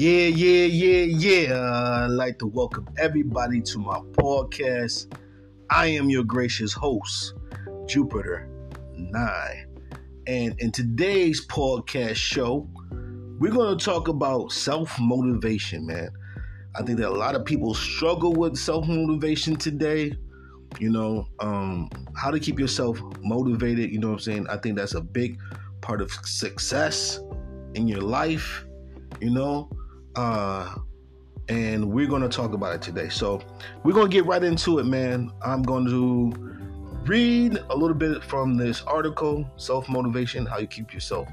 Yeah, yeah, yeah, yeah. I'd like to welcome everybody to my podcast. I am your gracious host, Jupiter 9. And in today's podcast show, we're going to talk about self motivation, man. I think that a lot of people struggle with self motivation today. You know, um, how to keep yourself motivated. You know what I'm saying? I think that's a big part of success in your life. You know, uh, and we're going to talk about it today. So we're going to get right into it, man. I'm going to read a little bit from this article, Self Motivation How You Keep Yourself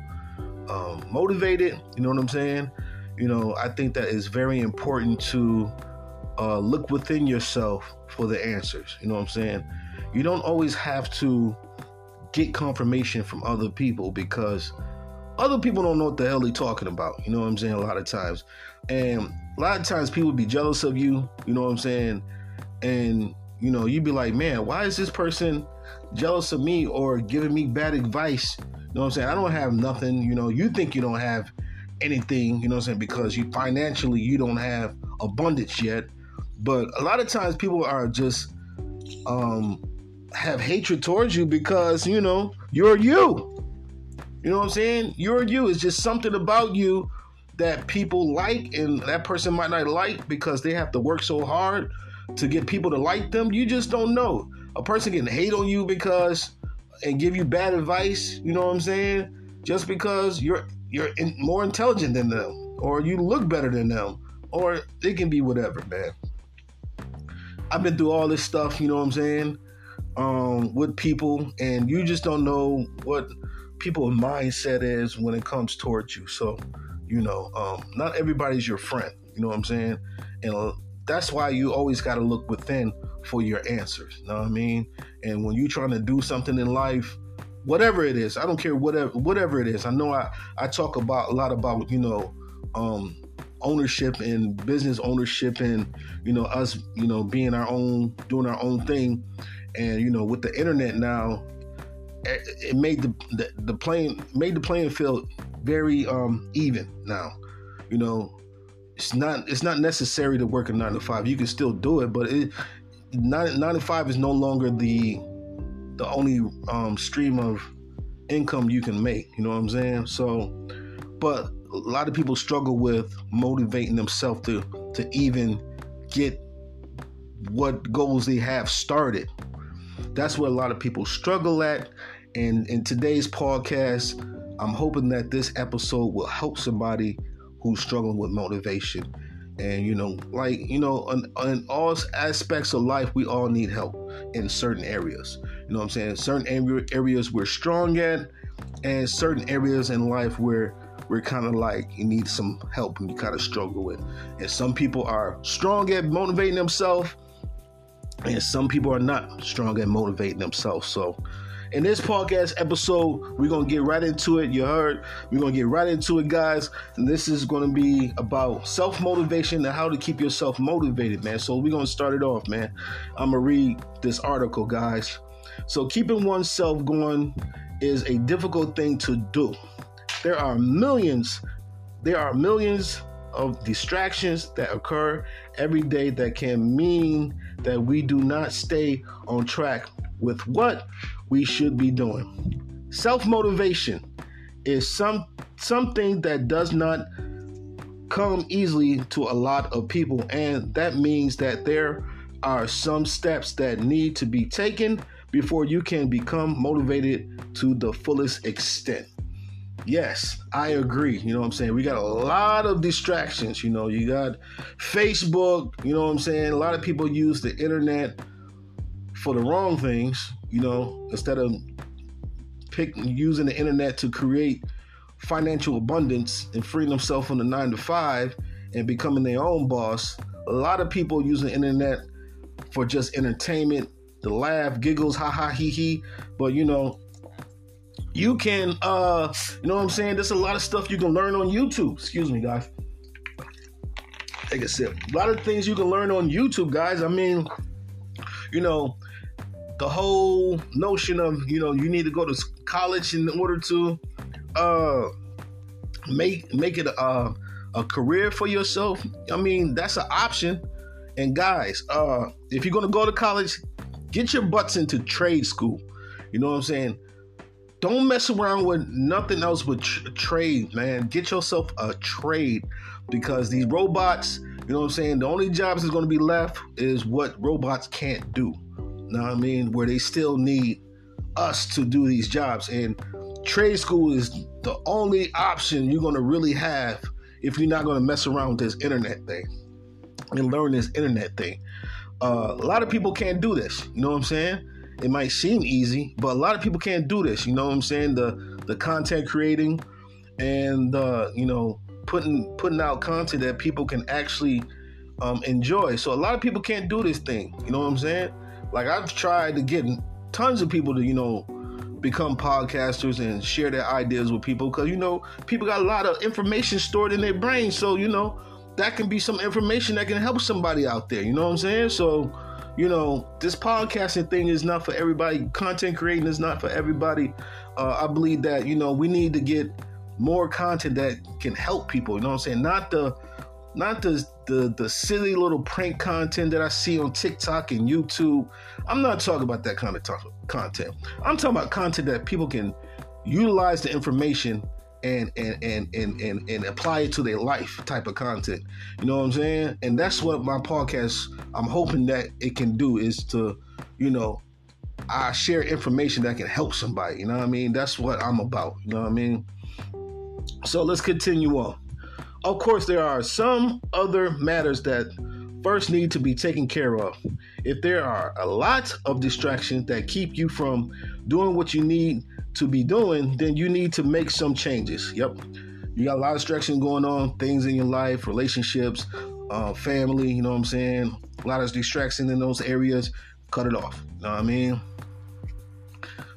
um, Motivated. You know what I'm saying? You know, I think that is very important to uh, look within yourself for the answers. You know what I'm saying? You don't always have to get confirmation from other people because other people don't know what the hell they're talking about. You know what I'm saying? A lot of times. And a lot of times people be jealous of you, you know what I'm saying? And, you know, you'd be like, man, why is this person jealous of me or giving me bad advice? You know what I'm saying? I don't have nothing, you know, you think you don't have anything, you know what I'm saying? Because you financially you don't have abundance yet. But a lot of times people are just um have hatred towards you because, you know, you're you. You know what I'm saying? You're you. It's just something about you that people like and that person might not like because they have to work so hard to get people to like them. You just don't know. A person can hate on you because and give you bad advice, you know what I'm saying? Just because you're you're in, more intelligent than them or you look better than them or it can be whatever, man. I've been through all this stuff, you know what I'm saying? Um, with people and you just don't know what people's mindset is when it comes towards you. So, you know, um, not everybody's your friend. You know what I'm saying? And uh, that's why you always got to look within for your answers. You know what I mean? And when you're trying to do something in life, whatever it is, I don't care whatever whatever it is. I know I I talk about a lot about you know um, ownership and business ownership and you know us you know being our own doing our own thing and you know with the internet now it made the, the, the playing made the playing field very um, even now. You know, it's not it's not necessary to work a nine to five. You can still do it, but it nine, nine to five is no longer the the only um, stream of income you can make. You know what I'm saying? So, but a lot of people struggle with motivating themselves to to even get what goals they have started. That's where a lot of people struggle at. And in today's podcast, I'm hoping that this episode will help somebody who's struggling with motivation. And you know, like you know, in, in, all aspects of life, we all need help in certain areas. You know what I'm saying? Certain areas we're strong at, and certain areas in life where we're kind of like you need some help and you kind of struggle with. And some people are strong at motivating themselves, and some people are not strong at motivating themselves. So in this podcast episode, we're gonna get right into it. You heard, we're gonna get right into it, guys. And this is gonna be about self motivation and how to keep yourself motivated, man. So we're gonna start it off, man. I'm gonna read this article, guys. So keeping oneself going is a difficult thing to do. There are millions, there are millions of distractions that occur every day that can mean that we do not stay on track with what we should be doing. Self motivation is some something that does not come easily to a lot of people, and that means that there are some steps that need to be taken before you can become motivated to the fullest extent. Yes, I agree. You know what I'm saying? We got a lot of distractions. You know, you got Facebook, you know what I'm saying? A lot of people use the internet for the wrong things, you know, instead of pick using the internet to create financial abundance and freeing themselves from the nine to five and becoming their own boss. A lot of people use the internet for just entertainment, the laugh, giggles, ha ha he he. But you know, you can uh you know what I'm saying? There's a lot of stuff you can learn on YouTube. Excuse me, guys. Take a sip. A lot of things you can learn on YouTube, guys. I mean, you know, the whole notion of you know you need to go to college in order to uh make make it a a career for yourself, I mean, that's an option. And guys, uh, if you're gonna go to college, get your butts into trade school. You know what I'm saying? Don't mess around with nothing else but tr- trade, man. Get yourself a trade because these robots, you know what I'm saying? The only jobs that's going to be left is what robots can't do. You know what I mean? Where they still need us to do these jobs. And trade school is the only option you're going to really have if you're not going to mess around with this internet thing and learn this internet thing. Uh, a lot of people can't do this. You know what I'm saying? It might seem easy, but a lot of people can't do this. You know what I'm saying? The the content creating and uh, you know putting putting out content that people can actually um, enjoy. So a lot of people can't do this thing. You know what I'm saying? Like I've tried to get tons of people to you know become podcasters and share their ideas with people because you know people got a lot of information stored in their brain. So you know that can be some information that can help somebody out there. You know what I'm saying? So you know, this podcasting thing is not for everybody. Content creating is not for everybody. Uh, I believe that, you know, we need to get more content that can help people. You know what I'm saying? Not the not the the the silly little prank content that I see on TikTok and YouTube. I'm not talking about that kind of talk, content. I'm talking about content that people can utilize the information and and and and and, and apply it to their life type of content. You know what I'm saying? And that's what my podcast I'm hoping that it can do is to, you know, I share information that can help somebody. You know what I mean? That's what I'm about. You know what I mean? So let's continue on. Of course, there are some other matters that first need to be taken care of. If there are a lot of distractions that keep you from doing what you need to be doing, then you need to make some changes. Yep. You got a lot of distraction going on, things in your life, relationships, uh, family, you know what I'm saying? A lot of distraction in those areas. Cut it off. You know what I mean?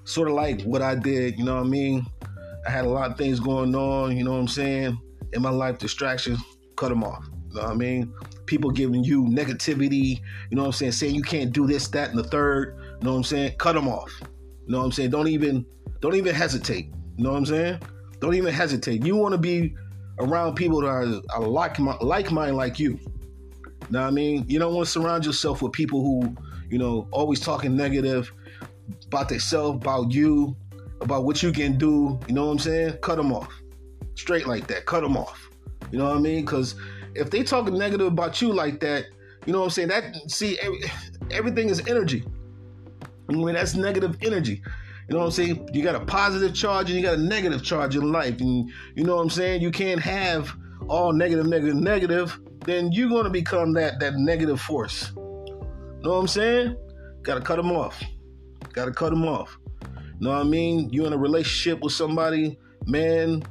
Sort of like what I did, you know what I mean? I had a lot of things going on, you know what I'm saying? In my life, distractions, cut them off. You know what I mean? People giving you negativity, you know what I'm saying? Saying you can't do this, that, and the third, you know what I'm saying? Cut them off. You know what I'm saying? Don't even don't even hesitate. You know what I'm saying? Don't even hesitate. You want to be around people that are, are like like mind like you. Now I mean, you don't want to surround yourself with people who, you know, always talking negative about themselves, about you, about what you can do. You know what I'm saying? Cut them off, straight like that. Cut them off. You know what I mean? Because if they talking negative about you like that, you know what I'm saying? That see, every, everything is energy. I mean, that's negative energy. You know what I'm saying? You got a positive charge and you got a negative charge in life. And you know what I'm saying? You can't have all negative, negative, negative. Then you're to become that, that negative force. You know what I'm saying? Got to cut them off. Got to cut them off. You know what I mean? You in a relationship with somebody, man,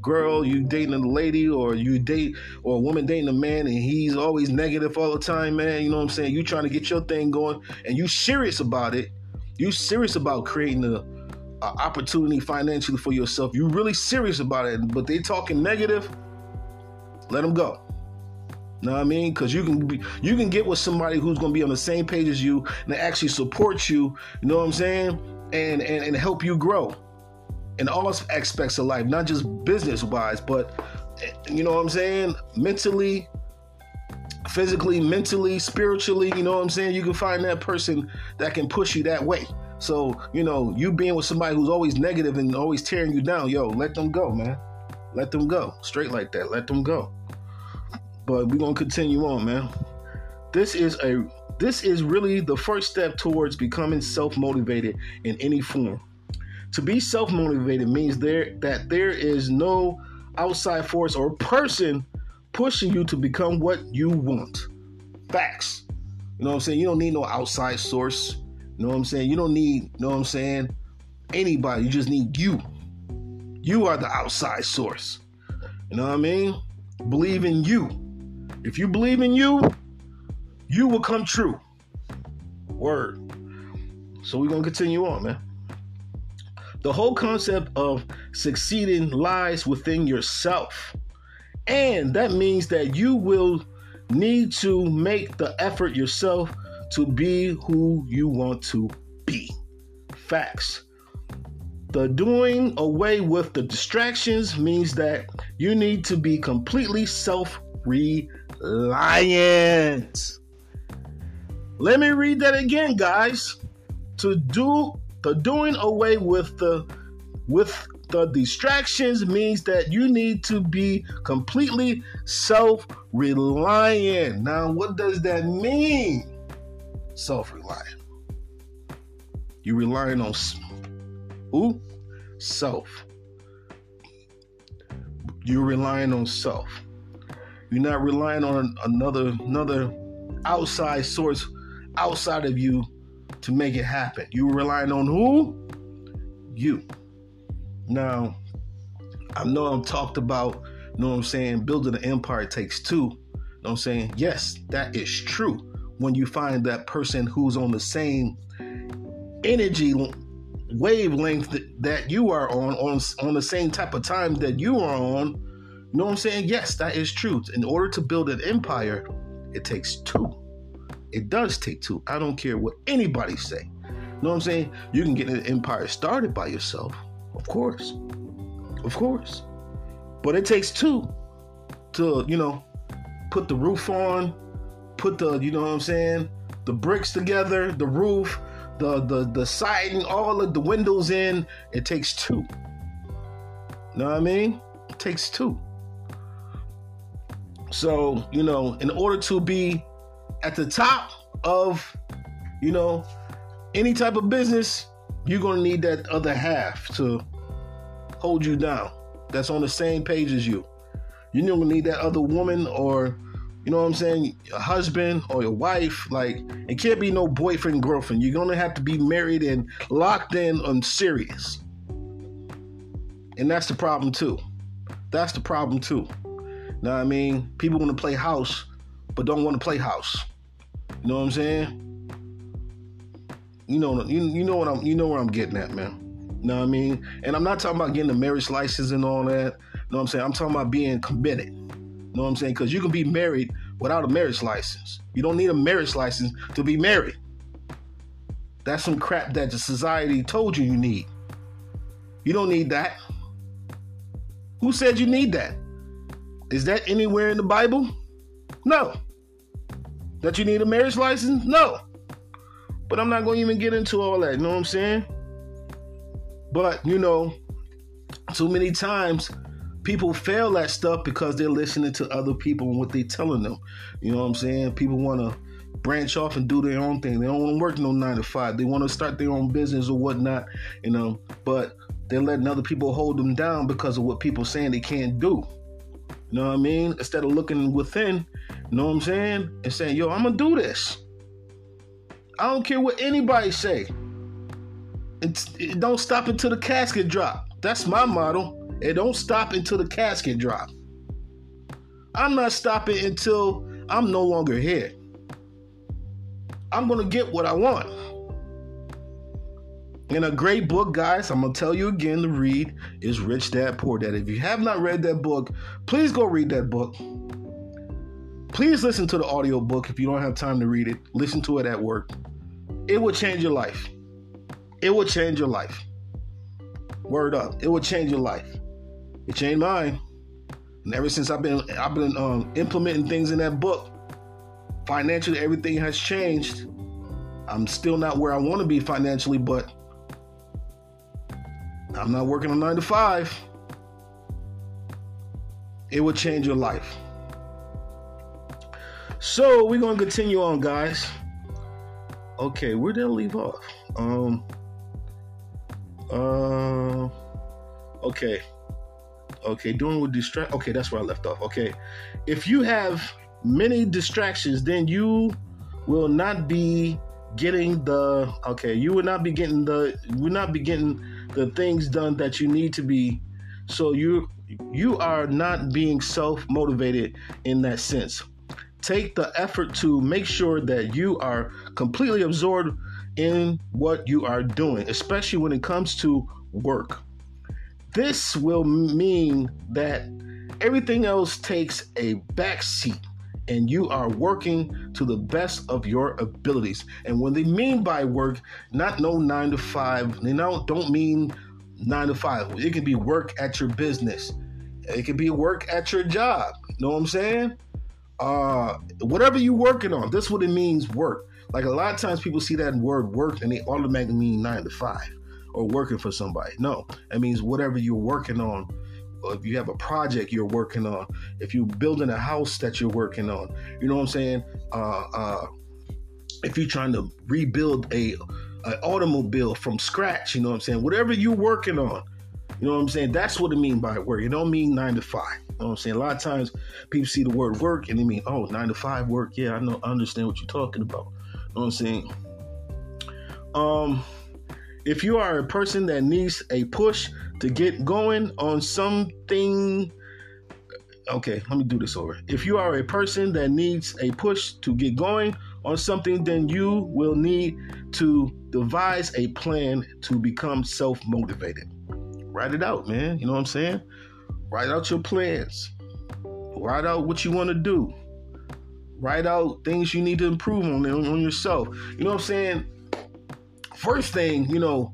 girl, you dating a lady, or you date, or a woman dating a man, and he's always negative all the time, man. You know what I'm saying? You trying to get your thing going, and you serious about it you serious about creating a, a opportunity financially for yourself, you really serious about it, but they talking negative, let them go. You know what I mean? Because you can be, you can get with somebody who's going to be on the same page as you and actually support you. You know what I'm saying? And and, and help you grow in all aspects of life, not just business wise, but you know what I'm saying? Mentally, physically, mentally, spiritually, you know what I'm saying? You can find that person that can push you that way. So, you know, you being with somebody who's always negative and always tearing you down, yo, let them go, man. Let them go. Straight like that. Let them go. But we're gonna continue on, man. This is a this is really the first step towards becoming self-motivated in any form. To be self-motivated means there that there is no outside force or person pushing you to become what you want. Facts. You know what I'm saying? You don't need no outside source. You know what I'm saying? You don't need, you know what I'm saying? Anybody. You just need you. You are the outside source. You know what I mean? Believe in you. If you believe in you, you will come true. Word. So we're going to continue on, man. The whole concept of succeeding lies within yourself. And that means that you will need to make the effort yourself to be who you want to be. Facts. the doing away with the distractions means that you need to be completely self reliant. Let me read that again, guys. To do the doing away with the with the distractions means that you need to be completely self-reliant. Now, what does that mean? Self-reliant. You're relying on who? Self. You're relying on self. You're not relying on another another outside source outside of you to make it happen. You're relying on who? You. Now, I know I'm talked about, you know what I'm saying, building an empire takes two. You know what I'm saying? Yes, that is true. When you find that person who's on the same energy wavelength that you are on, on, on the same type of time that you are on, you know what I'm saying? Yes, that is true. In order to build an empire, it takes two. It does take two. I don't care what anybody say. You know what I'm saying? You can get an empire started by yourself, of course. Of course. But it takes two to, you know, put the roof on, put the, you know what I'm saying, the bricks together, the roof, the the the siding, all of the windows in. It takes two. Know what I mean? It takes two. So, you know, in order to be at the top of, you know, any type of business, you're gonna need that other half to hold you down. That's on the same page as you. You're gonna need that other woman or you know what I'm saying, your husband or your wife. Like it can't be no boyfriend girlfriend. You're gonna have to be married and locked in on serious. And that's the problem too. That's the problem too. Now I mean, people want to play house, but don't want to play house. Know what I'm saying? You know, you, you know what I'm you know where I'm getting at, man. You know what I mean? And I'm not talking about getting a marriage license and all that. You know what I'm saying? I'm talking about being committed You know what I'm saying? Because you can be married without a marriage license. You don't need a marriage license to be married. That's some crap that the society told you you need. You don't need that. Who said you need that? Is that anywhere in the Bible? No. That you need a marriage license? No. But I'm not going to even get into all that. You know what I'm saying? But, you know, too many times people fail at stuff because they're listening to other people and what they're telling them. You know what I'm saying? People want to branch off and do their own thing. They don't want to work no nine to five. They want to start their own business or whatnot, you know. But they're letting other people hold them down because of what people saying they can't do. You know what I mean? Instead of looking within, know what I'm saying, and saying, "Yo, I'm gonna do this." I don't care what anybody say. It's, it don't stop until the casket drop. That's my motto. It don't stop until the casket drop. I'm not stopping until I'm no longer here. I'm gonna get what I want. And a great book, guys, I'm gonna tell you again to read is Rich Dad Poor Dad. If you have not read that book, please go read that book. Please listen to the audio book if you don't have time to read it. Listen to it at work. It will change your life. It will change your life. Word up. It will change your life. It changed mine. And ever since I've been I've been um, implementing things in that book, financially everything has changed. I'm still not where I want to be financially, but I'm not working a nine to five. It will change your life. So we're gonna continue on, guys. Okay, where did I leave off? Um. Uh. Okay. Okay, doing with distract. Okay, that's where I left off. Okay, if you have many distractions, then you will not be getting the. Okay, you will not be getting the. Will not be getting the things done that you need to be. So you you are not being self motivated in that sense. Take the effort to make sure that you are completely absorbed in what you are doing, especially when it comes to work. This will mean that everything else takes a back seat and you are working to the best of your abilities. And when they mean by work, not no nine to five, they don't, don't mean nine to five. It can be work at your business. It can be work at your job. You know what I'm saying? Uh, whatever you're working on, that's what it means work. Like a lot of times people see that word work and they automatically mean nine to five or working for somebody. No, it means whatever you're working on. If you have a project you're working on, if you're building a house that you're working on, you know what I'm saying? Uh, uh, if you're trying to rebuild a an automobile from scratch, you know what I'm saying? Whatever you're working on, you know what I'm saying? That's what it mean by work. It don't mean nine to five. You know what I'm saying? A lot of times people see the word work and they mean, oh, nine to five work. Yeah, I know I understand what you're talking about. You know what I'm saying? Um if you are a person that needs a push to get going on something okay, let me do this over. If you are a person that needs a push to get going on something, then you will need to devise a plan to become self motivated. Write it out, man. You know what I'm saying? Write out your plans. Write out what you want to do. Write out things you need to improve on, on yourself. You know what I'm saying? First thing, you know,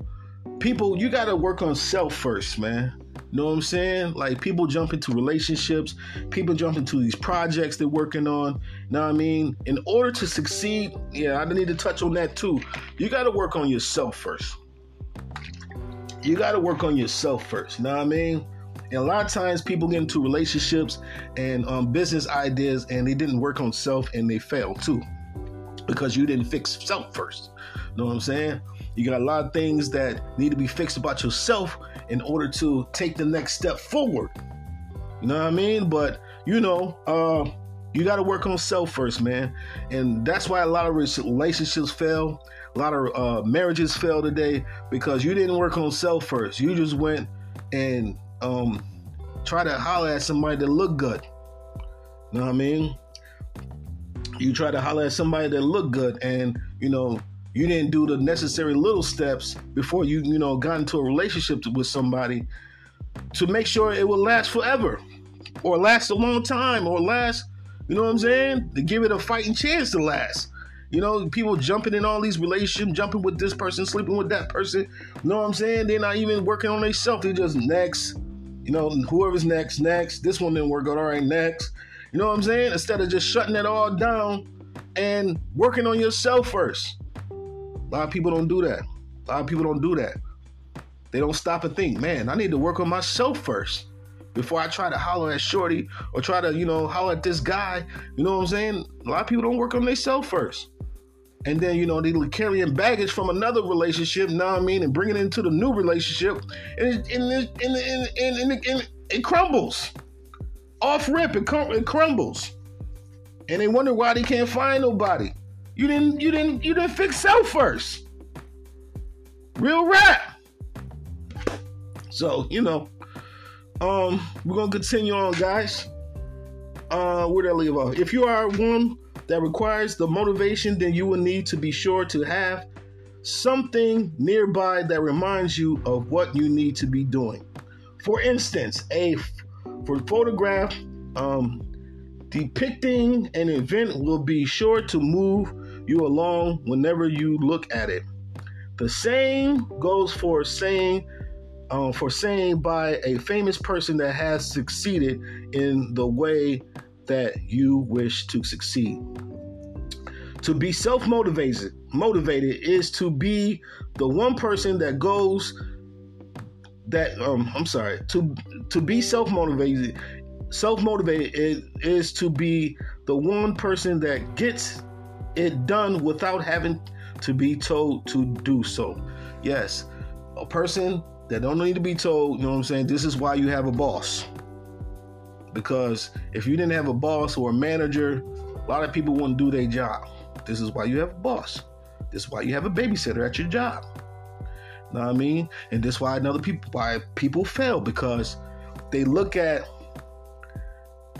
people, you got to work on self first, man. You know what I'm saying? Like people jump into relationships, people jump into these projects they're working on. You know what I mean? In order to succeed, yeah, I need to touch on that too. You got to work on yourself first. You got to work on yourself first. You know what I mean? And a lot of times people get into relationships and um, business ideas and they didn't work on self and they fail too because you didn't fix self first. You know what I'm saying? You got a lot of things that need to be fixed about yourself in order to take the next step forward. You know what I mean? But you know, uh, you got to work on self first, man. And that's why a lot of relationships fail. A lot of uh, marriages fail today because you didn't work on self first. You just went and um, try to holler at somebody that look good. You know what I mean? You try to holler at somebody that look good, and you know you didn't do the necessary little steps before you you know got into a relationship with somebody to make sure it will last forever or last a long time or last you know what i'm saying? To give it a fighting chance to last. You know people jumping in all these relationships jumping with this person sleeping with that person. You know what i'm saying? They're not even working on themselves. They're just next. You know whoever's next next. This one didn't work out. All right next. You know what i'm saying? Instead of just shutting it all down and working on yourself first. A lot of people don't do that. A lot of people don't do that. They don't stop and think, man, I need to work on myself first before I try to holler at Shorty or try to, you know, holler at this guy. You know what I'm saying? A lot of people don't work on themselves first. And then, you know, they're carrying baggage from another relationship, know what I mean, and bring it into the new relationship, and it, and and it, and it, and it crumbles. Off rip, it, it crumbles. And they wonder why they can't find nobody. You didn't you didn't you didn't fix self first. Real rap. So, you know, um, we're gonna continue on, guys. Uh, where did I leave off? If you are one that requires the motivation, then you will need to be sure to have something nearby that reminds you of what you need to be doing. For instance, a for photograph um, depicting an event will be sure to move you along whenever you look at it. The same goes for saying um, for saying by a famous person that has succeeded in the way that you wish to succeed. To be self-motivated motivated is to be the one person that goes that um I'm sorry to to be self-motivated self-motivated is, is to be the one person that gets it done without having to be told to do so. Yes, a person that don't need to be told, you know what I'm saying? This is why you have a boss. Because if you didn't have a boss or a manager, a lot of people wouldn't do their job. This is why you have a boss. This is why you have a babysitter at your job. Know what I mean? And this is why another people why people fail because they look at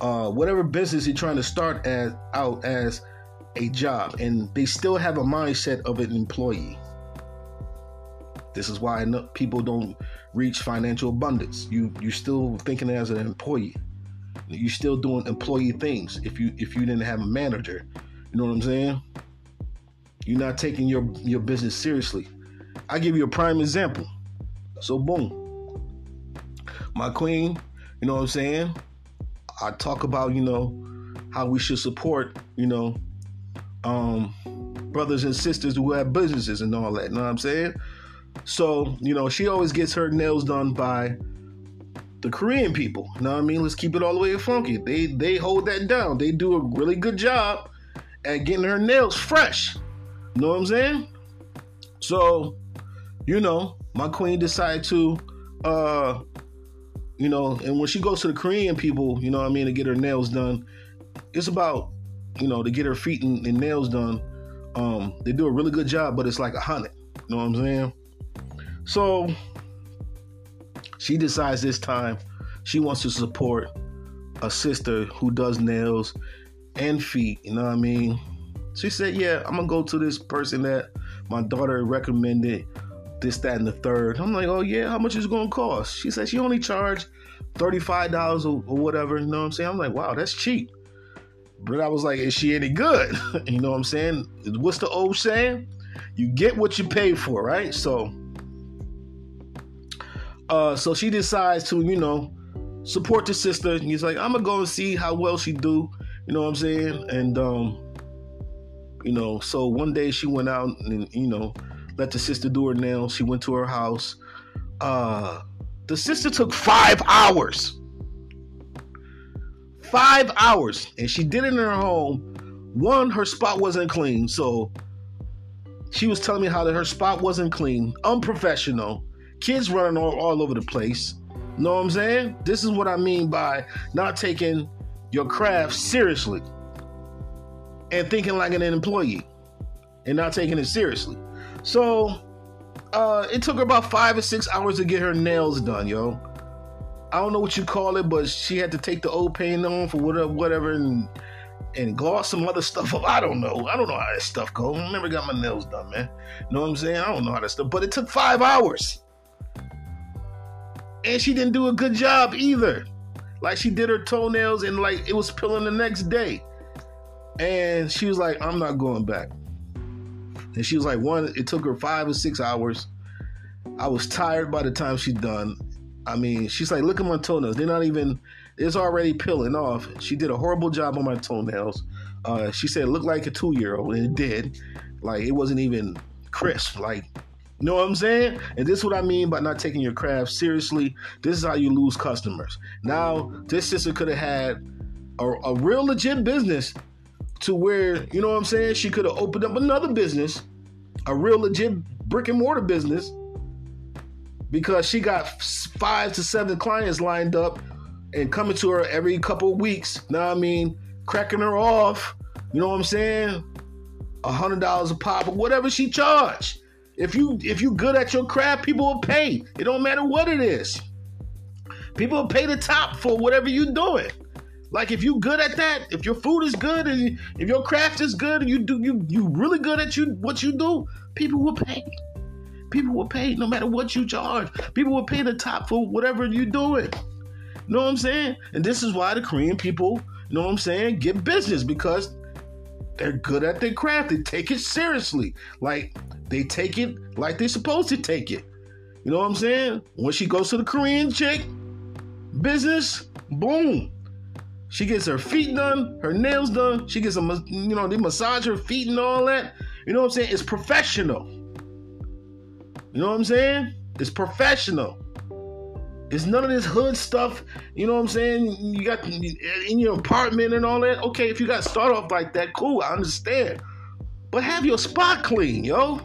uh, whatever business you're trying to start as out as a job and they still have a mindset of an employee. This is why people don't reach financial abundance. You you're still thinking as an employee. You're still doing employee things. If you if you didn't have a manager, you know what I'm saying? You're not taking your your business seriously. I give you a prime example. So boom, my queen, you know what I'm saying? I talk about, you know, how we should support, you know, um, brothers and sisters who have businesses and all that. You know what I'm saying? So, you know, she always gets her nails done by the Korean people. You know what I mean? Let's keep it all the way funky. They they hold that down. They do a really good job at getting her nails fresh. You know what I'm saying? So, you know, my queen decided to uh you know, and when she goes to the Korean people, you know what I mean, to get her nails done, it's about, you know, to get her feet and, and nails done. Um, they do a really good job, but it's like a hundred. You know what I'm saying? So she decides this time she wants to support a sister who does nails and feet. You know what I mean? She said, "Yeah, I'm gonna go to this person that my daughter recommended." This, that, and the third. I'm like, oh yeah, how much is it gonna cost? She said she only charged $35 or, or whatever. You know what I'm saying? I'm like, wow, that's cheap. But I was like, is she any good? you know what I'm saying? What's the old saying? You get what you pay for, right? So uh so she decides to, you know, support the sister. And he's like, I'm gonna go and see how well she do. You know what I'm saying? And um, you know, so one day she went out and you know, let the sister do her nails. She went to her house. Uh the sister took five hours. Five hours. And she did it in her home. One, her spot wasn't clean. So she was telling me how that her spot wasn't clean, unprofessional, kids running all, all over the place. Know what I'm saying? This is what I mean by not taking your craft seriously and thinking like an employee and not taking it seriously. So uh, it took her about five or six hours to get her nails done, yo. I don't know what you call it, but she had to take the old paint on for whatever, whatever, and and gloss some other stuff up. I don't know. I don't know how that stuff goes. I never got my nails done, man. You know what I'm saying? I don't know how that stuff. But it took five hours, and she didn't do a good job either. Like she did her toenails, and like it was peeling the next day, and she was like, "I'm not going back." And she was like, one, it took her five or six hours. I was tired by the time she done. I mean, she's like, look at my toenails. They're not even, it's already peeling off. She did a horrible job on my toenails. Uh, she said it looked like a two year old, and it did. Like, it wasn't even crisp. Like, know what I'm saying? And this is what I mean by not taking your craft seriously. This is how you lose customers. Now, this sister could have had a, a real legit business to where, you know what I'm saying? She could have opened up another business, a real legit brick and mortar business, because she got five to seven clients lined up and coming to her every couple weeks. Now, I mean, cracking her off, you know what I'm saying? A hundred dollars a pop or whatever she charge. If you if you good at your craft, people will pay. It don't matter what it is. People will pay the top for whatever you're doing. Like if you good at that, if your food is good and if your craft is good and you do you you really good at you what you do, people will pay. People will pay no matter what you charge. People will pay the top for whatever you're doing. You know what I'm saying? And this is why the Korean people, you know what I'm saying, get business because they're good at their craft. They take it seriously. Like they take it like they're supposed to take it. You know what I'm saying? When she goes to the Korean chick, business, boom. She gets her feet done, her nails done. She gets a, you know, they massage her feet and all that. You know what I'm saying? It's professional. You know what I'm saying? It's professional. It's none of this hood stuff. You know what I'm saying? You got in your apartment and all that. Okay, if you got start off like that, cool. I understand. But have your spot clean, yo.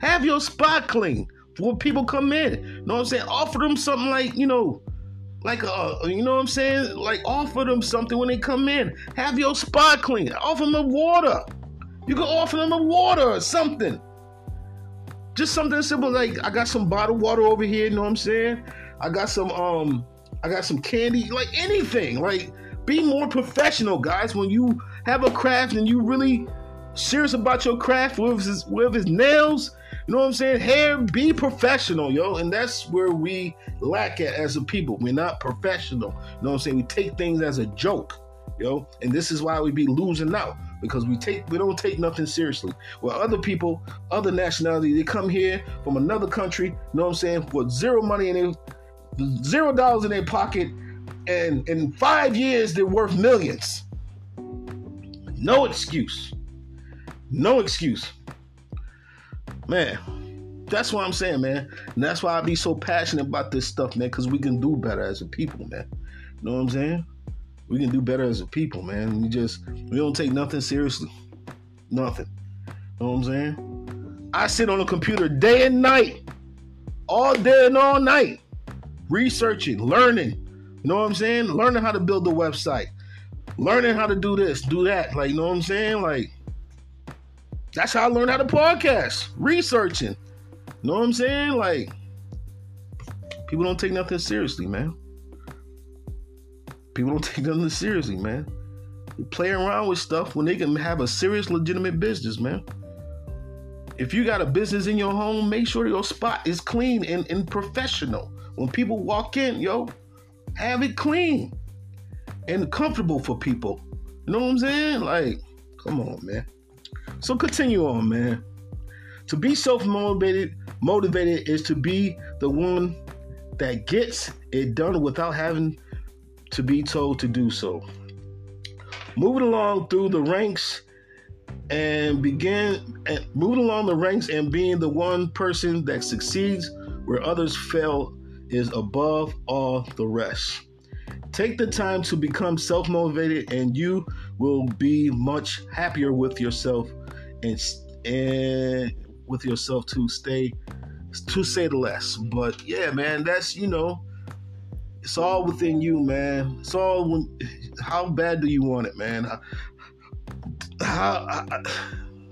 Have your spot clean when people come in. You know what I'm saying? Offer them something like, you know, like, uh, you know what I'm saying? Like, offer them something when they come in. Have your spot clean. Offer them a water. You can offer them a water or something. Just something simple like I got some bottled water over here. You know what I'm saying? I got some um, I got some candy. Like anything. Like, be more professional, guys. When you have a craft and you really serious about your craft with his with his nails you know what I'm saying? Hair, be professional, yo. And that's where we lack at as a people. We're not professional. You know what I'm saying? We take things as a joke, yo. And this is why we be losing out. Because we take we don't take nothing seriously. Well, other people, other nationality, they come here from another country, you know what I'm saying, with zero money and they zero dollars in their pocket, and in five years they're worth millions. No excuse. No excuse. Man, that's what I'm saying, man. And that's why I be so passionate about this stuff, man, because we can do better as a people, man. You know what I'm saying? We can do better as a people, man. We just we don't take nothing seriously. Nothing. You know what I'm saying? I sit on a computer day and night, all day and all night, researching, learning. You know what I'm saying? Learning how to build a website, learning how to do this, do that. Like, you know what I'm saying? Like, that's how I learned how to podcast, researching. Know what I'm saying? Like, people don't take nothing seriously, man. People don't take nothing seriously, man. They play around with stuff when they can have a serious, legitimate business, man. If you got a business in your home, make sure your spot is clean and, and professional. When people walk in, yo, have it clean and comfortable for people. You know what I'm saying? Like, come on, man. So continue on, man. To be self-motivated, motivated is to be the one that gets it done without having to be told to do so. Moving along through the ranks and begin and moving along the ranks and being the one person that succeeds where others fail is above all the rest. Take the time to become self motivated, and you will be much happier with yourself and and with yourself to stay to say the less. But yeah, man, that's you know, it's all within you, man. It's all when, how bad do you want it, man? How, how,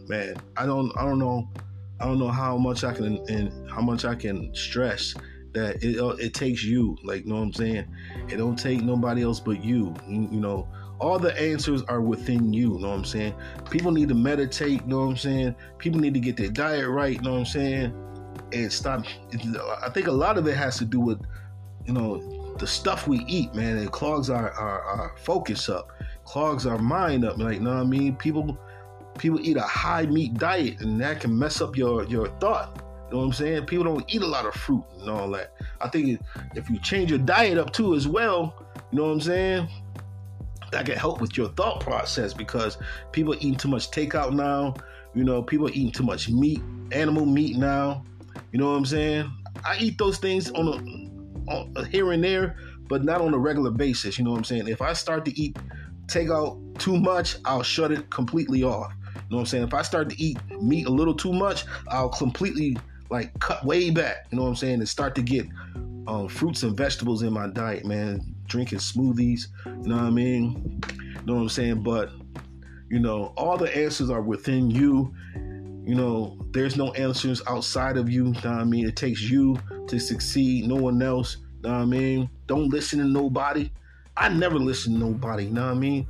man, I don't I don't know I don't know how much I can and how much I can stress that it it takes you. Like, you know what I'm saying? It don't take nobody else but you. You, you know, all the answers are within you. You know what I'm saying? People need to meditate. You know what I'm saying? People need to get their diet right. You know what I'm saying? And stop. I think a lot of it has to do with, you know, the stuff we eat, man. It clogs our, our, our focus up, clogs our mind up. Like, you know what I mean? People people eat a high meat diet, and that can mess up your your thought You know what I'm saying? People don't eat a lot of fruit and all that. I think if you change your diet up too as well, you know what I'm saying? That can help with your thought process because people eating too much takeout now. You know, people eating too much meat, animal meat now. You know what I'm saying? I eat those things on a, on a here and there, but not on a regular basis. You know what I'm saying? If I start to eat takeout too much, I'll shut it completely off. You know what I'm saying? If I start to eat meat a little too much, I'll completely like cut way back, you know what I'm saying, and start to get um, fruits and vegetables in my diet, man. Drinking smoothies, you know what I mean? You know what I'm saying? But, you know, all the answers are within you. You know, there's no answers outside of you, know what I mean? It takes you to succeed, no one else, you know what I mean? Don't listen to nobody. I never listen to nobody, you know what I mean?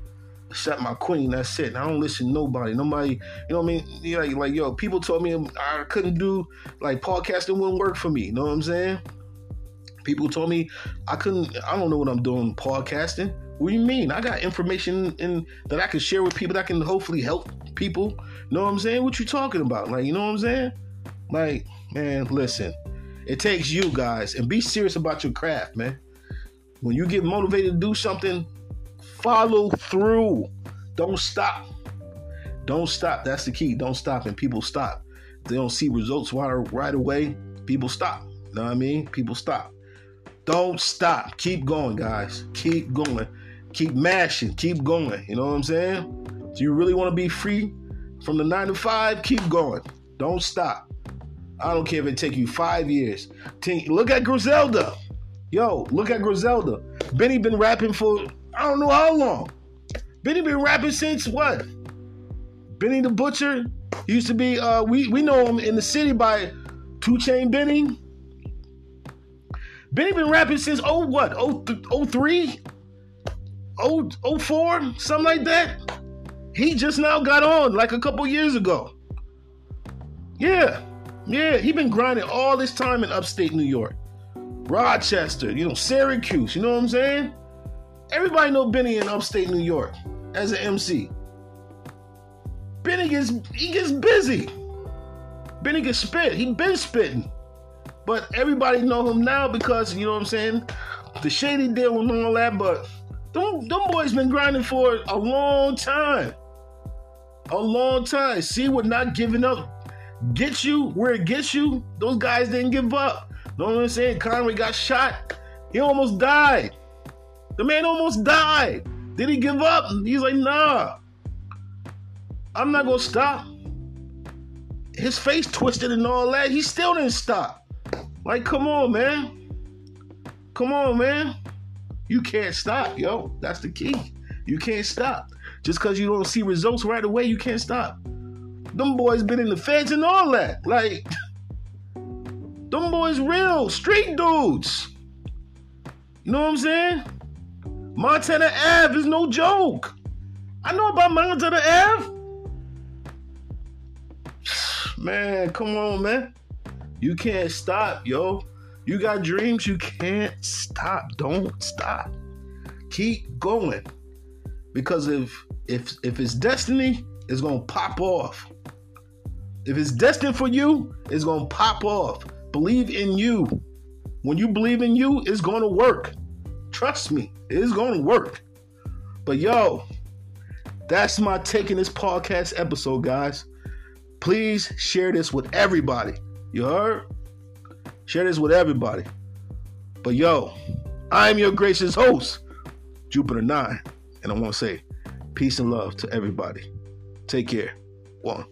except my queen. That's it. I don't listen to nobody. Nobody, you know what I mean? Yeah, like, yo, people told me I couldn't do like podcasting wouldn't work for me. You know what I'm saying? People told me I couldn't. I don't know what I'm doing podcasting. What do you mean? I got information in that I can share with people that can hopefully help people. Know what I'm saying? What you talking about? Like, you know what I'm saying? Like, man, listen. It takes you guys and be serious about your craft, man. When you get motivated to do something, Follow through. Don't stop. Don't stop. That's the key. Don't stop. And people stop. They don't see results right away. People stop. You know what I mean? People stop. Don't stop. Keep going, guys. Keep going. Keep mashing. Keep going. You know what I'm saying? Do you really want to be free from the nine to five? Keep going. Don't stop. I don't care if it take you five years. Look at Griselda. Yo, look at Griselda. Benny been rapping for I don't know how long. Benny been rapping since what? Benny the Butcher used to be. Uh, we we know him in the city by 2 Chain Benny. Benny been rapping since oh what oh oh oh oh four something like that. He just now got on like a couple years ago. Yeah, yeah, he been grinding all this time in upstate New York, Rochester, you know Syracuse. You know what I'm saying? Everybody know Benny in upstate New York as an MC. Benny gets he gets busy. Benny gets spit. He been spitting. But everybody know him now because you know what I'm saying. The shady deal and all that, but them, them boys been grinding for a long time. A long time. See what not giving up gets you where it gets you. Those guys didn't give up. Know what I'm saying? Conway got shot. He almost died. The man almost died. Did he give up? He's like, nah. I'm not gonna stop. His face twisted and all that. He still didn't stop. Like, come on, man. Come on, man. You can't stop, yo. That's the key. You can't stop. Just because you don't see results right away, you can't stop. Them boys been in the feds and all that. Like, them boys real, street dudes. You know what I'm saying? Montana Ave is no joke. I know about Montana Ave. Man, come on, man. You can't stop, yo. You got dreams, you can't stop. Don't stop. Keep going. Because if if if it's destiny, it's gonna pop off. If it's destined for you, it's gonna pop off. Believe in you. When you believe in you, it's gonna work. Trust me, it's gonna work. But yo, that's my taking this podcast episode, guys. Please share this with everybody. You heard? Share this with everybody. But yo, I'm your gracious host, Jupiter 9, and I want to say peace and love to everybody. Take care. One.